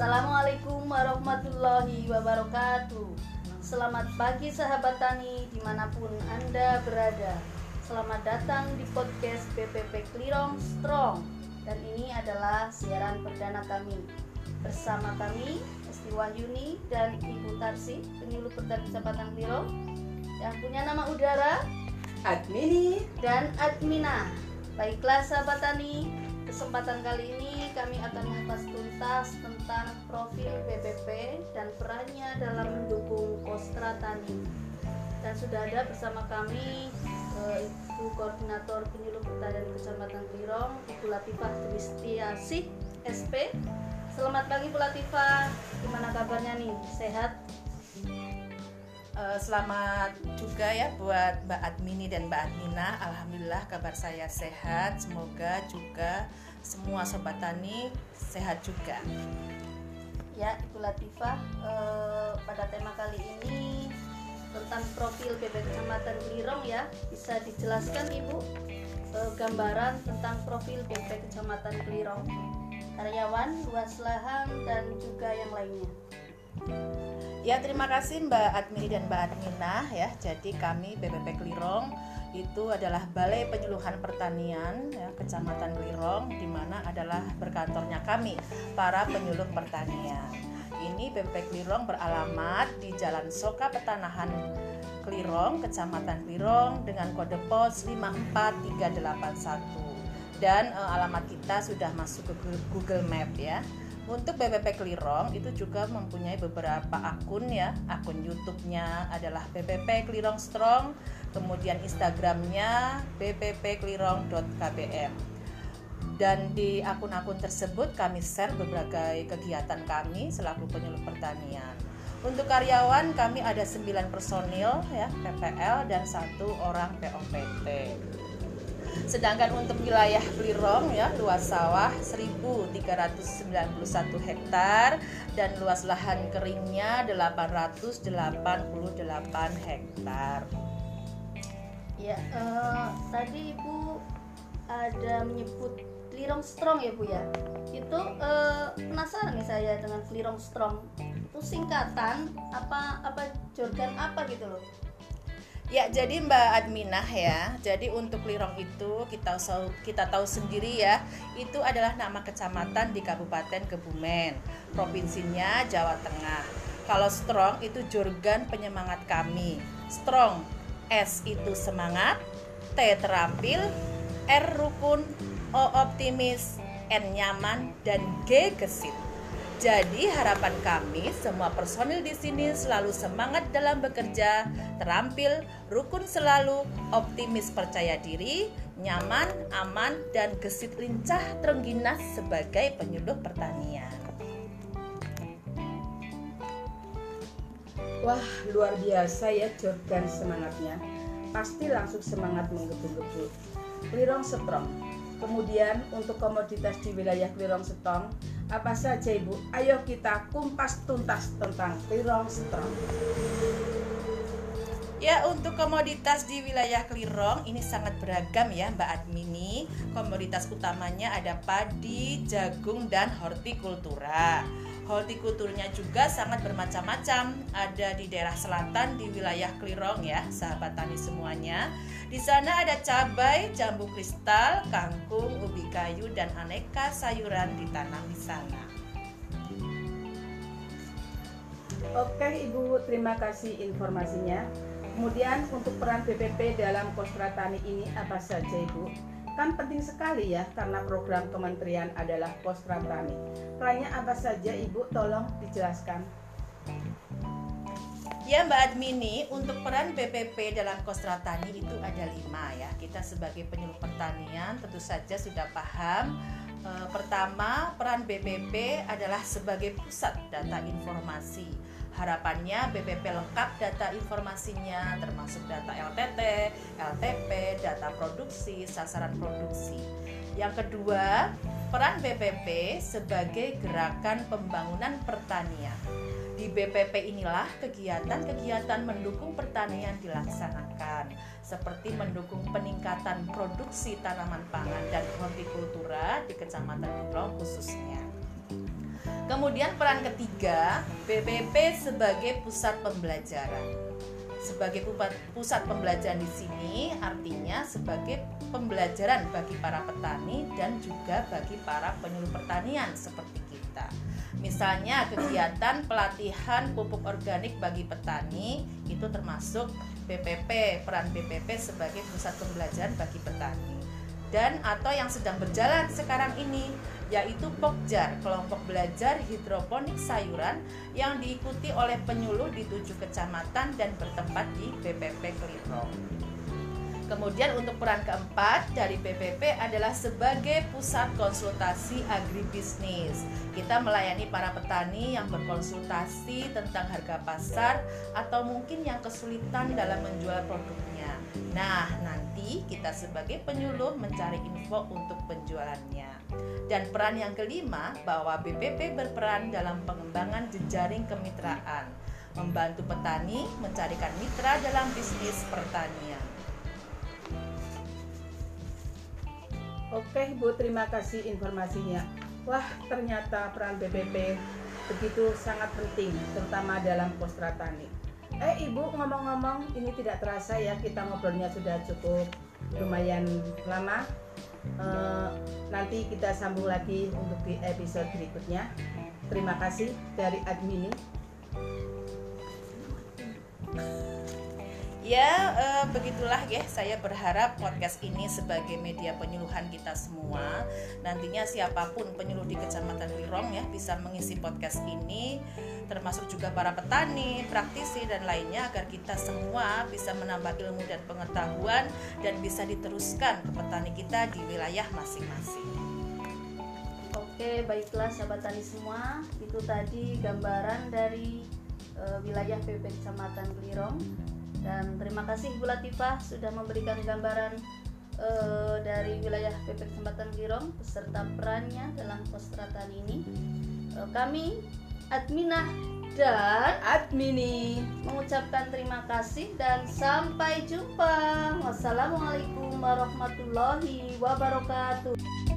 Assalamualaikum warahmatullahi wabarakatuh. Selamat pagi sahabat tani di mana pun Anda berada. Selamat datang di podcast BPP Klirong Strong. Dan ini adalah siaran perdana kami. Bersama kami Esti Wahyuni dan Ibu Tarsi Penyuluh Pertanian Kecamatan Klirong Yang punya nama udara Admini. dan Admina. Baiklah sahabat tani Kesempatan kali ini kami akan mengupas tuntas tentang profil BPP dan perannya dalam mendukung Kostra Tani. Dan sudah ada bersama kami eh, Ibu Koordinator Penyuluh Pertanian Kecamatan Klirong, Ibu Latifah Tristiasih, SP. Selamat pagi Bu Latifah, gimana kabarnya nih? Sehat? Uh, selamat juga ya buat Mbak Admini dan Mbak Admina. Alhamdulillah kabar saya sehat. Semoga juga semua sobat tani sehat juga. Ya, Ibu Latifah, uh, pada tema kali ini tentang profil BB Kecamatan Glirong ya, bisa dijelaskan Ibu uh, gambaran tentang profil BB Kecamatan Glirong, karyawan, luas lahan dan juga yang lainnya. Ya terima kasih Mbak Admini dan Mbak Admina ya. Jadi kami BPP Klirong itu adalah Balai Penyuluhan Pertanian ya, Kecamatan Klirong di mana adalah berkantornya kami para penyuluh pertanian. Ini BPP Klirong beralamat di Jalan Soka Petanahan Klirong, Kecamatan Klirong dengan kode pos 54381 dan uh, alamat kita sudah masuk ke Google Map ya. Untuk BPP Klirong itu juga mempunyai beberapa akun ya. Akun YouTube-nya adalah BPP Klirong Strong, kemudian Instagramnya bppklirong.kbm. Dan di akun-akun tersebut kami share beberapa kegiatan kami selaku penyuluh pertanian. Untuk karyawan kami ada 9 personil ya PPL dan satu orang POPT. Sedangkan untuk wilayah Klirong ya luas sawah 1391 hektar dan luas lahan keringnya 888 hektar. Ya, uh, tadi Ibu ada menyebut Klirong Strong ya Bu ya. Itu uh, penasaran nih saya dengan Klirong Strong. Itu singkatan apa apa jargon apa gitu loh. Ya, jadi Mbak Adminah ya. Jadi untuk Lirong itu kita kita tahu sendiri ya, itu adalah nama kecamatan di Kabupaten Kebumen, provinsinya Jawa Tengah. Kalau strong itu jorgan penyemangat kami. Strong S itu semangat, T terampil, R rukun, O optimis, N nyaman dan G gesit. Jadi harapan kami semua personil di sini selalu semangat dalam bekerja, terampil, rukun selalu, optimis percaya diri, nyaman, aman, dan gesit lincah terengginas sebagai penyuluh pertanian. Wah, luar biasa ya Jordan semangatnya. Pasti langsung semangat menggebu-gebu. Klirong Strong. Kemudian untuk komoditas di wilayah Klirong Strong, apa saja Ibu? Ayo kita kumpas tuntas tentang Klirong Strong. Ya untuk komoditas di wilayah Klirong ini sangat beragam ya Mbak Admini Komoditas utamanya ada padi, jagung, dan hortikultura Hortikulturnya juga sangat bermacam-macam Ada di daerah selatan di wilayah Klirong ya sahabat tani semuanya Di sana ada cabai, jambu kristal, kangkung, ubi kayu, dan aneka sayuran ditanam di sana Oke Ibu, terima kasih informasinya. Kemudian untuk peran BPP dalam Kostra Tani ini apa saja Ibu? Kan penting sekali ya karena program kementerian adalah Kostra Tani. Perannya apa saja Ibu? Tolong dijelaskan. Ya Mbak Admini, untuk peran BPP dalam Kostra Tani itu ada lima ya. Kita sebagai penyuluh pertanian tentu saja sudah paham. E, pertama, peran BPP adalah sebagai pusat data informasi Harapannya BPP lengkap data informasinya termasuk data LTT, LTP, data produksi, sasaran produksi. Yang kedua, peran BPP sebagai gerakan pembangunan pertanian. Di BPP inilah kegiatan-kegiatan mendukung pertanian dilaksanakan, seperti mendukung peningkatan produksi tanaman pangan dan hortikultura di Kecamatan Kulong khususnya. Kemudian peran ketiga, BPP sebagai pusat pembelajaran sebagai pusat pembelajaran di sini artinya sebagai pembelajaran bagi para petani dan juga bagi para penyuluh pertanian seperti kita. Misalnya kegiatan pelatihan pupuk organik bagi petani itu termasuk BPP, peran BPP sebagai pusat pembelajaran bagi petani. Dan atau yang sedang berjalan sekarang ini yaitu Pokjar, kelompok belajar hidroponik sayuran yang diikuti oleh penyuluh di tujuh kecamatan dan bertempat di BPP Keliro. Kemudian untuk peran keempat dari BPP adalah sebagai pusat konsultasi agribisnis. Kita melayani para petani yang berkonsultasi tentang harga pasar atau mungkin yang kesulitan dalam menjual produknya. Nah, nanti kita sebagai penyuluh mencari info untuk penjualannya. Dan peran yang kelima bahwa BPP berperan dalam pengembangan jejaring kemitraan, membantu petani mencarikan mitra dalam bisnis pertanian. Oke Ibu, terima kasih informasinya. Wah, ternyata peran BPP begitu sangat penting, terutama dalam postra tani. Eh Ibu, ngomong-ngomong, ini tidak terasa ya kita ngobrolnya sudah cukup lumayan lama. E, nanti kita sambung lagi untuk di episode berikutnya. Terima kasih dari admin. Ya, uh, begitulah ya. Saya berharap podcast ini sebagai media penyuluhan kita semua. Nantinya siapa pun penyuluh di Kecamatan Wirong ya bisa mengisi podcast ini termasuk juga para petani, praktisi dan lainnya agar kita semua bisa menambah ilmu dan pengetahuan dan bisa diteruskan ke petani kita di wilayah masing-masing. Oke, baiklah sahabat tani semua, itu tadi gambaran dari uh, wilayah PP Kecamatan Gelirong dan terima kasih Bu Latifah sudah memberikan gambaran uh, dari wilayah PP Kecamatan Girong beserta perannya dalam Kostratan ini. Uh, kami Adminah dan Admini mengucapkan terima kasih dan sampai jumpa. Wassalamualaikum warahmatullahi wabarakatuh.